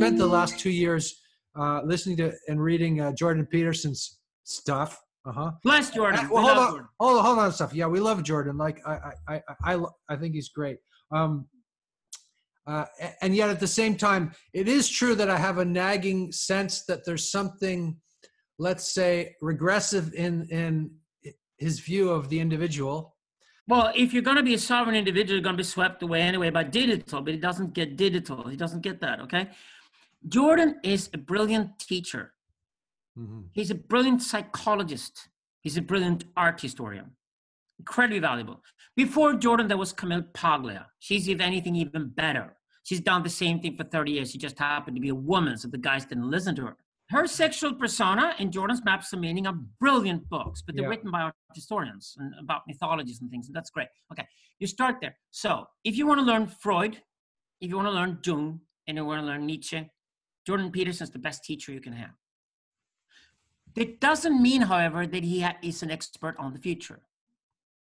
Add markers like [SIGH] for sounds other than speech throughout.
spent the last two years uh, listening to and reading uh, Jordan Peterson's stuff. Uh huh. Bless Jordan. Uh, well, hold on, hold on, hold on, stuff. Yeah, we love Jordan. Like I, I, I, I, I, I think he's great. Um, uh, and yet at the same time, it is true that I have a nagging sense that there's something, let's say, regressive in in his view of the individual. Well, if you're going to be a sovereign individual, you're going to be swept away anyway by digital, but he doesn't get digital. He doesn't get that, okay? Jordan is a brilliant teacher. Mm-hmm. He's a brilliant psychologist. He's a brilliant art historian. Incredibly valuable. Before Jordan, there was Camille Paglia. She's, if anything, even better. She's done the same thing for 30 years. She just happened to be a woman, so the guys didn't listen to her. Her Sexual Personae and Jordan's Maps of Meaning are brilliant books, but they're Yeah. written by art historians and about mythologies and things, and that's great. Okay, you start there. So if you want to learn Freud, if you want to learn Jung, and you want to learn Nietzsche, Jordan Peterson is the best teacher you can have. It doesn't mean, however, that he is an expert on the future.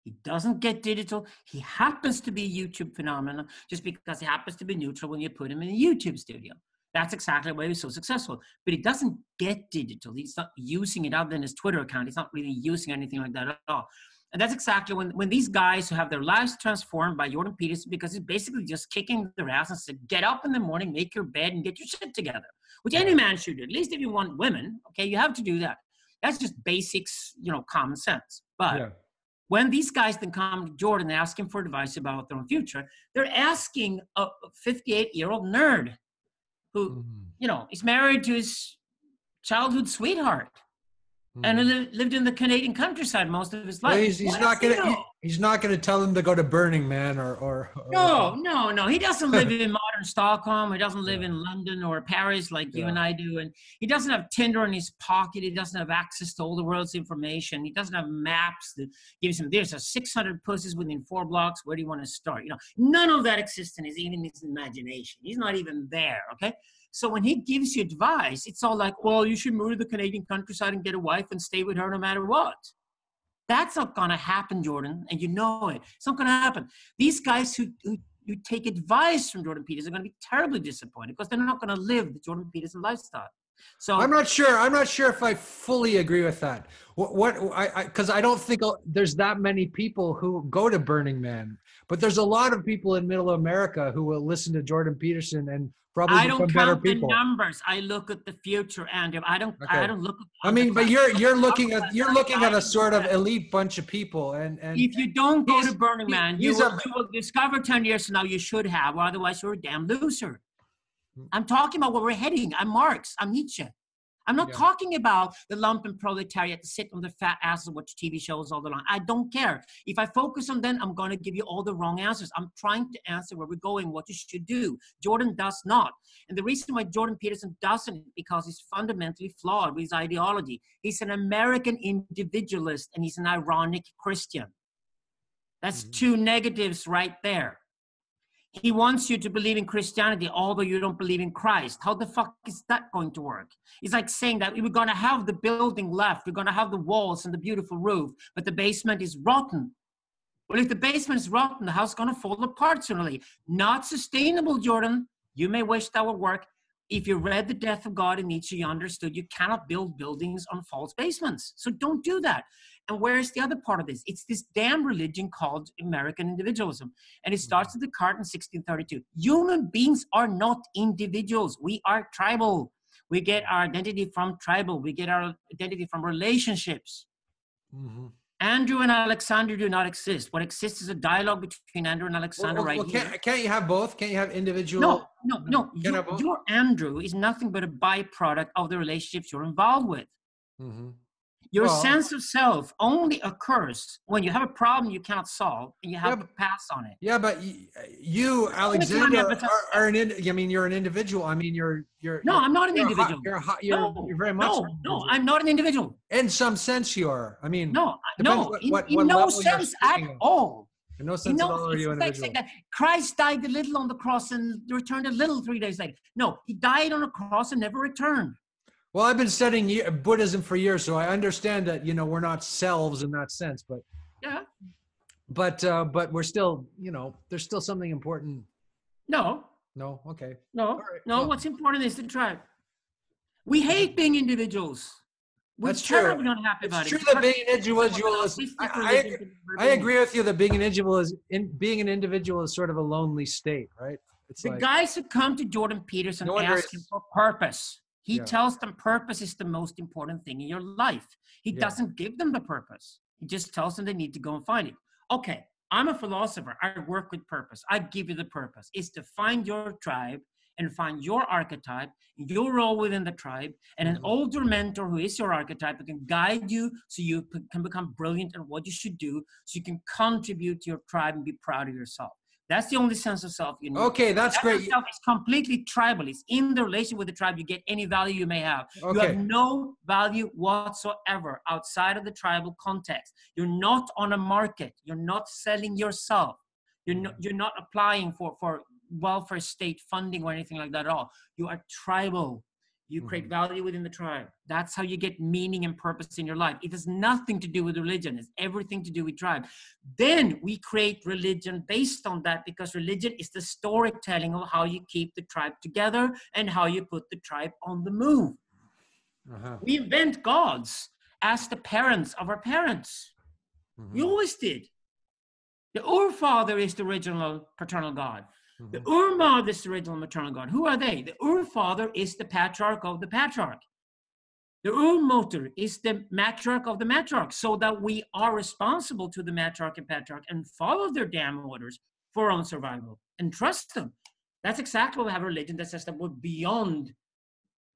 He doesn't get digital. He happens to be a YouTube phenomenon just because he happens to be neutral when you put him in a YouTube studio. That's exactly why he's so successful. But he doesn't get digital. He's not using it other than his Twitter account. He's not really using anything like that at all. And that's exactly when, when these guys who have their lives transformed by Jordan Peterson, because he's basically just kicking their ass and said, get up in the morning, make your bed, and get your shit together, which any man should do. At least if you want women, okay, you have to do that. That's just basics, you know, common sense. But Yeah. when these guys then come to Jordan and ask him for advice about their own future, they're asking a 58 year old nerd who, Mhm. you know, is married to his childhood sweetheart and who hmm. lived in the Canadian countryside most of his life. Well, he's, he's not gonna he- he's not gonna tell them to go to Burning Man or or, or No, uh, no, no. He doesn't live in [LAUGHS] modern Stockholm. He doesn't live Yeah. in London or Paris like you and I do. And he doesn't have Tinder in his pocket. He doesn't have access to all the world's information. He doesn't have maps that gives him there's a 600 pussies within four blocks. Where do you want to start? You know, none of that exists in his even his imagination. He's not even there. Okay. So when he gives you advice, it's all like, well, you should move to the Canadian countryside and get a wife and stay with her no matter what. That's not going to happen, Jordan, and you know it. It's not going to happen. These guys who, who, who take advice from Jordan Peterson are going to be terribly disappointed because they're not going to live the Jordan Peterson lifestyle. So I'm not sure. I'm not sure if I fully agree with that. What, what I because I, don't think uh, there's that many people who go to Burning Man, but there's a lot of people in Middle America who will listen to Jordan Peterson and probably I don't count the numbers. I look at the future, Andrew. I don't. Okay. I don't look. At I mean, but you're you're looking at you're looking at a sort of elite bunch of people, and and if you don't go to Burning Man, you will, you will discover ten years from now you should have, or otherwise you're a damn loser. Hmm. I'm talking about where we're heading. I'm Marx. I'm Nietzsche. I'm not Yeah. talking about the lumpen proletariat to sit on their fat asses and watch TV shows all the long. I don't care. If I focus on them, I'm going to give you all the wrong answers. I'm trying to answer where we're going, what you should do. Jordan does not. And the reason why Jordan Peterson doesn't, because he's fundamentally flawed with his ideology. He's an American individualist and he's an ironic Christian. That's Mhm. two negatives right there. He wants you to believe in Christianity, although you don't believe in Christ. How the fuck is that going to work? It's like saying that we're going to have the building left, we're going to have the walls and the beautiful roof, but the basement is rotten. Well, if the basement is rotten, the house is going to fall apart sooner. Not sustainable, Jordan. You may wish that would work. If you read The Death of God in Nietzsche, you understood you cannot build buildings on false basements. So don't do that. And where's the other part of this? It's this damn religion called American individualism. And it starts with Descartes in 1632. Human beings are not individuals, we are tribal. We get our identity from tribal, we get our identity from relationships. Mhm. Andrew and Alexander do not exist. What exists is a dialogue between Andrew and Alexander well, right well, here. can't, can't you have both? Can't you have individual? No, no, no. I Your, Andrew is nothing but a byproduct of the relationships you're involved with. Mhm. Your Well- sense of self only occurs when you have a problem you cannot solve and you have Yeah, to pass on it. Yeah, but y- you, Alexander, are, are an. ind- I mean, you're an individual. I mean, you're you're. No, you're, I'm not an you're hot- individual. You're, a hot- you're, no, you're very much. no, no. I'm not an individual. In some sense, you are. I mean, No, no, what- in, what- in what no sense at of. all. in no You sense know, at all are you an like individual. that Christ died a little on the cross and returned a little three days later. No, he died on a cross and never returned. Well, I've been studying Buddhism for years, so I understand that you know we're not selves in that sense, but Yeah. but uh, but we're still you know there's still something important. No, No. Okay. No, right, no. well- What's important is the tribe. We hate being individuals. We're That's true. It's about true it. that being an individual is. I, I, agree- I agree with you that being an individual is in being an individual is sort of a lonely state, right? It's The like guys who come to Jordan Peterson No wonder ask him for purpose. He Yeah. tells them purpose is the most important thing in your life. He Yeah. doesn't give them the purpose. He just tells them they need to go and find it. Okay, I'm a philosopher. I work with purpose. I give you the purpose. It's to find your tribe and find your archetype, your role within the tribe, and an Mhm. older mentor who is your archetype who can guide you so you can become brilliant at what you should do, so you can contribute to your tribe and be proud of yourself. That's the only sense of self you need. okay, that's That great. itself is completely tribal. It's in the relation with the tribe you get any value you may have. You have no value whatsoever outside of the tribal context. You're not on a market. You're not selling yourself. You're not, you're not applying for, for welfare state funding or anything like that at all. You are tribal. You create Mhm. value within the tribe. That's how you get meaning and purpose in your life. It has nothing to do with religion. It's everything to do with tribe. Then we create religion based on that because religion is the storytelling of how you keep the tribe together and how you put the tribe on the move. Uh-huh. We invent gods as the parents of our parents. We Mhm. always did. The Ur-father is the original paternal god. The Mhm. Ur-mother is the original maternal god. Who are they? The Ur-father is the patriarch of the patriarch. The Ur-mother is the matriarch of the matriarch, so that we are responsible to the matriarch and patriarch and follow their damn orders for our own survival and trust them. That's exactly what we have a religion that says that we're beyond,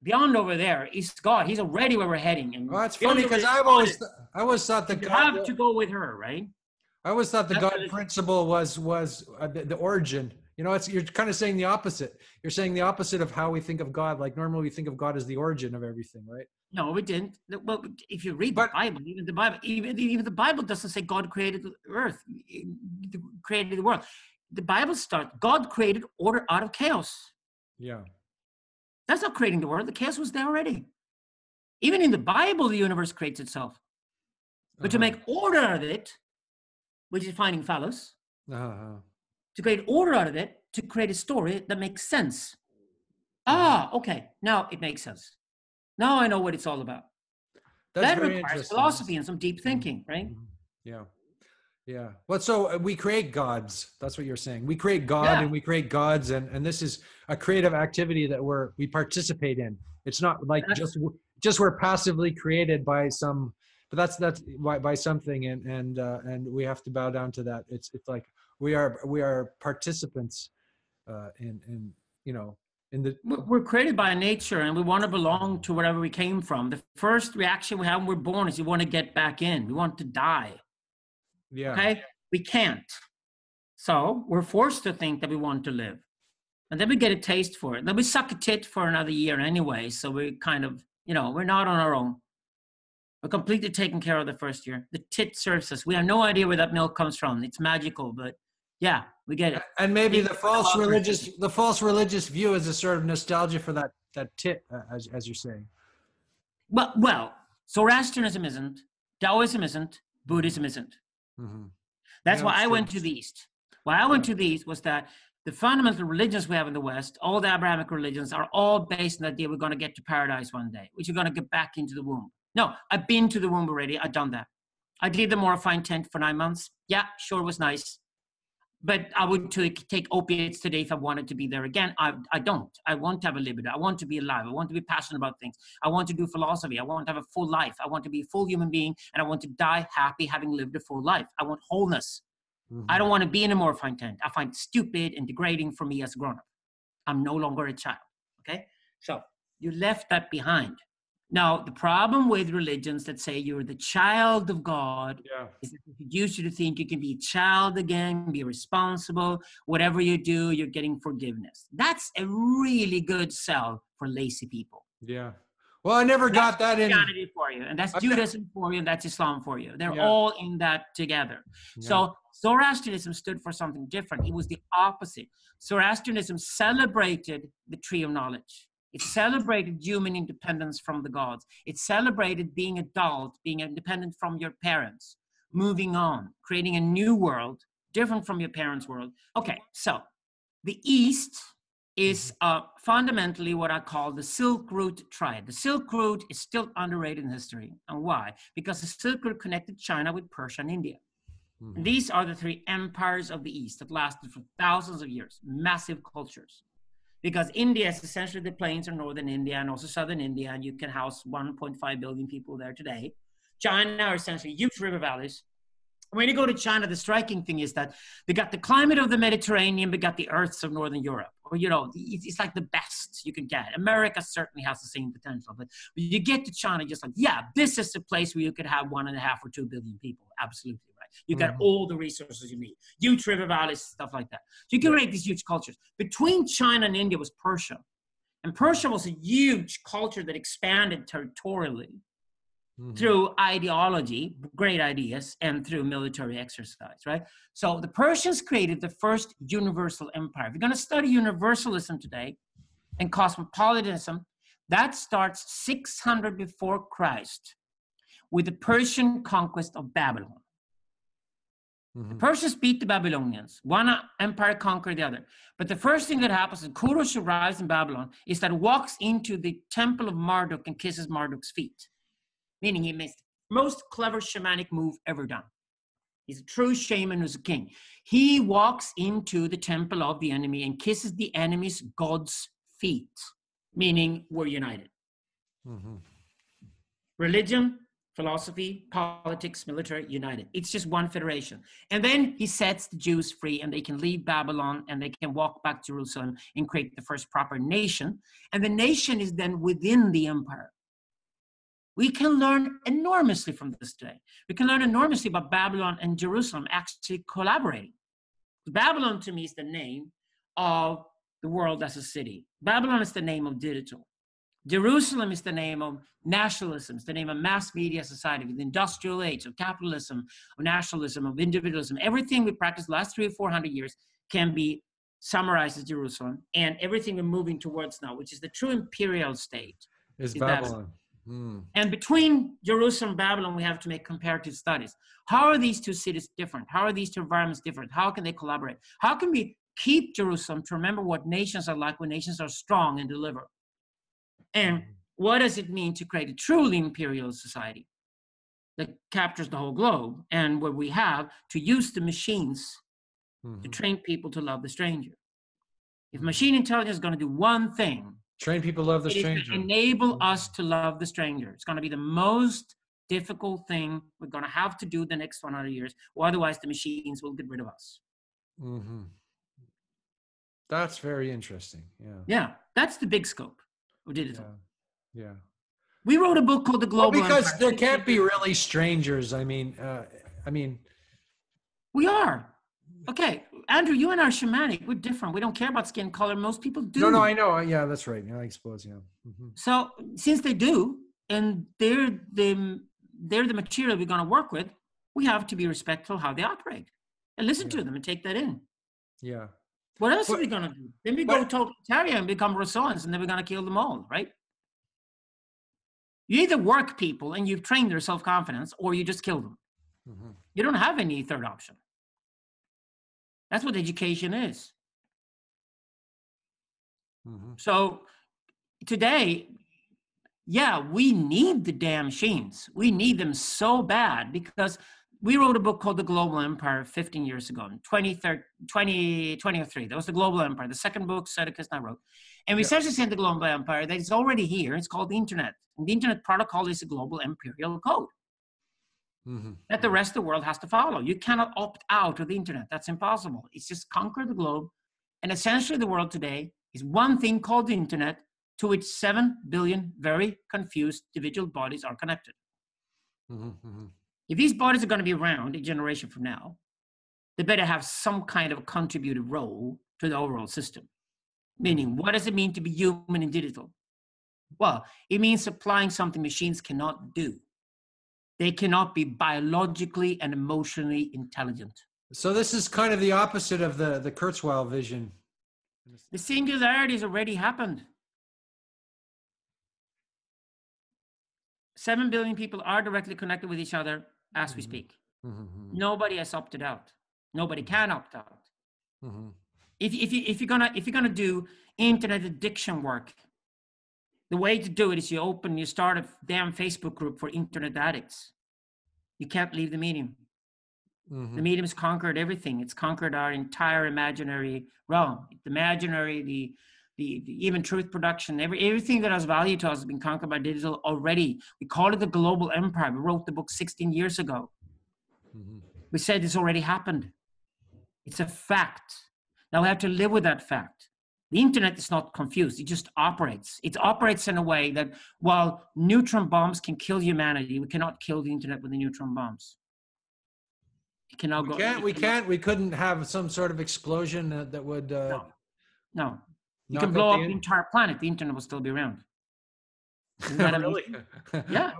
beyond over there is God. He's already where we're heading. And Well, that's funny because I've always th- I always thought the you God, have to go with her, right? I always thought the that's God principle was was uh, the, the origin. You know, it's you're kind of saying the opposite. You're saying the opposite of how we think of God. Like normally we think of God as the origin of everything, right? No, we didn't. Well, if you read But- the Bible, even the Bible, even, even the Bible doesn't say God created the earth, eh, created the world. The Bible starts, God created order out of chaos. Yeah. That's not creating the world. The chaos was there already. Even in the Bible, the universe creates itself. But to Uh-huh. make order out of it, which is finding phallus, Uh-huh. To create order out of it, to create a story that makes sense. Ah, okay. Now it makes sense. Now I know what it's all about. That's that requires philosophy and some deep thinking, right? Mhm. Yeah. Yeah. Well, so uh, we create gods. That's what you're saying. We create God Yeah. and we create gods, and and this is a creative activity that we're we participate in. It's not like That's- just just we're passively created by some, but that's that's by, by something, and and uh, and we have to bow down to that. It's it's like we are we are participants uh, in in you know in the We're created by nature and we want to belong to wherever we came from. The first reaction we have when we're born is we want to get back in. We want to die. yeah Okay? We can't. So we're forced to think that we want to live. And then we get a taste for it. Then we suck a tit for another year anyway. So we kind of, you know, we're not on our own. We're completely taken care of the first year. The tit serves us. We have no idea where that milk comes from. It's magical, but yeah, we get it. and maybe the false religious the false religious view is a sort of nostalgia for that that tit uh, as as you're saying Well, well, Zoroastrianism isn't, Taoism isn't, Buddhism isn't. Mhm. That's Yeah, why I true. went to the East. Why I went to the East was that the fundamental religions we have in the West, all the Abrahamic religions, are all based on the idea we're going to get to paradise one day, which are going to get back into the womb. No, I've been to the womb already. I've done that. I did the morphine tent for nine months. Yeah, sure, it was nice. But I would to take opiates today if I wanted to be there again. I, I don't. I want to have a libido. I want to be alive. I want to be passionate about things. I want to do philosophy. I want to have a full life. I want to be a full human being and I want to die happy having lived a full life. I want wholeness. I mm-hmm. don't want to be in a morphine tent. I find it stupid and degrading for me as a grown up. I'm no longer a child. Okay? So you left that behind. Now, the problem with religions that say you're the child of God yeah is that it used you to think you can be a child again, be responsible. Whatever you do, you're getting forgiveness. That's a really good sell for lazy people. yeah well i never got that in Christianity for you, and that's Judaism for you, and that's Islam for you. They're Yeah. all in that together. Yeah. So Zoroastrianism stood for something different. It was the opposite. Zoroastrianism celebrated the tree of knowledge. It celebrated human independence from the gods. It celebrated being adult, being independent from your parents, moving on, creating a new world different from your parents' world. Okay, so the East is uh, fundamentally what I call the Silk Route Triad. The Silk Route is still underrated in history. And why? Because the Silk Route connected China with Persia and India. Mhm. And these are the three empires of the East that lasted for thousands of years, massive cultures. Because India is essentially the plains of northern India and also southern India, and you can house 1.5 billion people there today. China are essentially huge river valleys. When you go to China, the striking thing is that they got the climate of the Mediterranean, but got the earths of northern Europe. Or, you know, it's, like the best you can get. America certainly has the same potential, but when you get to China, just like, yeah, this is the place where you could have one and a half or two billion people. Absolutely You got Mhm. all the resources you need, huge river valleys, stuff like that. So you can create these huge cultures. Between China and India was Persia. And Persia was a huge culture that expanded territorially Mhm. through ideology, great ideas, and through military exercise, right? So the Persians created the first universal empire. If you're going to study universalism today and cosmopolitanism, that starts 600 before Christ with the Persian conquest of Babylon. Mhm. Persians beat the Babylonians. One empire conquered the other. But the first thing that happens when Kurosh arrives in Babylon is that walks into the temple of Marduk and kisses Marduk's feet, meaning he makes the most clever shamanic move ever done. He's a true shaman who's a king. He walks into the temple of the enemy and kisses the enemy's god's feet, meaning we're united. Mm-hmm. religion, philosophy, politics, military, united. It's just one federation. And then he sets the Jews free and they can leave Babylon and they can walk back to Jerusalem and create the first proper nation. And the nation is then within the empire. We can learn enormously from this today. We can learn enormously about Babylon and Jerusalem actually collaborating. Babylon to me is the name of the world as a city. Babylon is the name of digital. Jerusalem is the name of nationalism, it's the name of mass media society, the industrial age, of capitalism, of nationalism, of individualism. Everything we practiced the last three or four hundred years can be summarized as Jerusalem, and everything we're moving towards now, which is the true imperial state. Is Is that- Babylon. Mm. And between Jerusalem and Babylon, we have to make comparative studies. How are these two cities different? How are these two environments different? How can they collaborate? How can we keep Jerusalem to remember what nations are like when nations are strong and deliver? And what does it mean to create a truly imperial society that captures the whole globe and where we have to use the machines to Mhm. train people to love the stranger? If machine intelligence is going to do one thing, Train people to love the to stranger. enable us to love the stranger. It's going to be the most difficult thing we're going to have to do the next 100 years, or otherwise the machines will get rid of us. hmm That's very interesting. Yeah. Yeah, that's the big scope of Yeah. digital. Yeah. We wrote a book called The Well, Global because Empire. there can't be really strangers. I mean, uh, I mean, We are. Okay, Andrew, you and I are shamanic. We're different. We don't care about skin color. Most people do. no, no, I know. Yeah, that's right. Yeah, I suppose. Yeah. hmm So since they do, and they're the they're the material we're going to work with, we have to be respectful how they operate and listen to them and take that in. Yeah. What else are we going to do? Then we go but- totalitarian and become Rousseauans, and then we're going to kill them all, right? You either work people and you've trained their self confidence, or you just kill them. hmm You don't have any third option. That's what education is. hmm So today, yeah, we need the damn machines. We need them so bad because we wrote a book called The Global Empire 15 years ago, in 20, 20, 2003. That was The Global Empire, the second book Söderqvist and I wrote. And we Yeah. essentially said the global empire that is already here. It's called the internet. And the internet protocol is a global imperial code hmm that the rest of the world has to follow. You cannot opt out of the internet. That's impossible. It's just conquer the globe. And essentially, the world today is one thing called the internet to which 7 billion very confused individual bodies are connected. hmm hmm If these bodies are going to be around a generation from now, they better have some kind of contributive role to the overall system. Meaning, what does it mean to be human in digital? Well, it means applying something machines cannot do. They cannot be biologically and emotionally intelligent. So this is kind of the opposite of the the Kurzweil vision. The singularity has already happened. Seven billion people are directly connected with each other as we Mhm. speak. hmm Nobody has opted out. Nobody can opt out. hmm if, if, you, if you're gonna if you're gonna do internet addiction work, the way to do it is you open you start a damn Facebook group for internet addicts. You can't leave the medium. The medium's conquered everything. It's conquered our entire imaginary realm. The imaginary, the, the, the even truth production, every, everything that has value to us has been conquered by digital already. We call it the global empire. We wrote the book 16 years ago. Mhm. We said it's already happened. It's a fact. Now we have to live with that fact. The internet is not confused. It just operates. It operates in a way that while neutron bombs can kill humanity, we cannot kill the internet with the neutron bombs. It cannot We go. can't. We cannot- can't. We couldn't have some sort of explosion uh, that would. Uh, No. No. You knock can blow up the entire planet. The internet will still be around. [LAUGHS] Really? [LAUGHS] Yeah.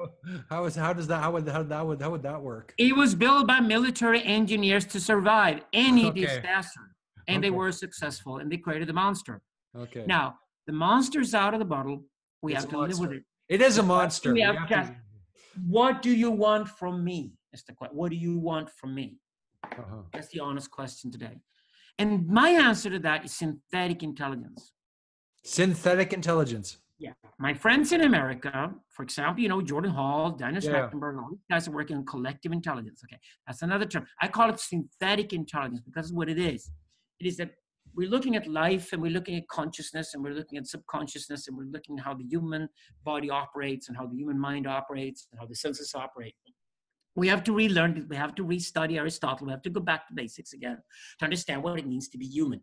How is how does that how would how that would how would that work? It was built by military engineers to survive any Okay. disaster. And they were successful and they created the monster. Okay. Now, the monster's out of the bottle. We It's have to live with it. it is a monster. we We have have to- to- What do you want from me? Is the question. What do you want from me? uh-huh. That's the honest question today. And my answer to that is synthetic intelligence. Synthetic intelligence. Yeah. My friends in America, for example, you know, Jordan Hall, Daniel Yeah. All these guys are working on collective intelligence. Okay. That's another term. I call it synthetic intelligence because of what it is. It is that we're looking at life and we're looking at consciousness and we're looking at subconsciousness and we're looking at how the human body operates and how the human mind operates and how the senses operate. We have to relearn, we have to restudy Aristotle, we have to go back to basics again to understand what it means to be human.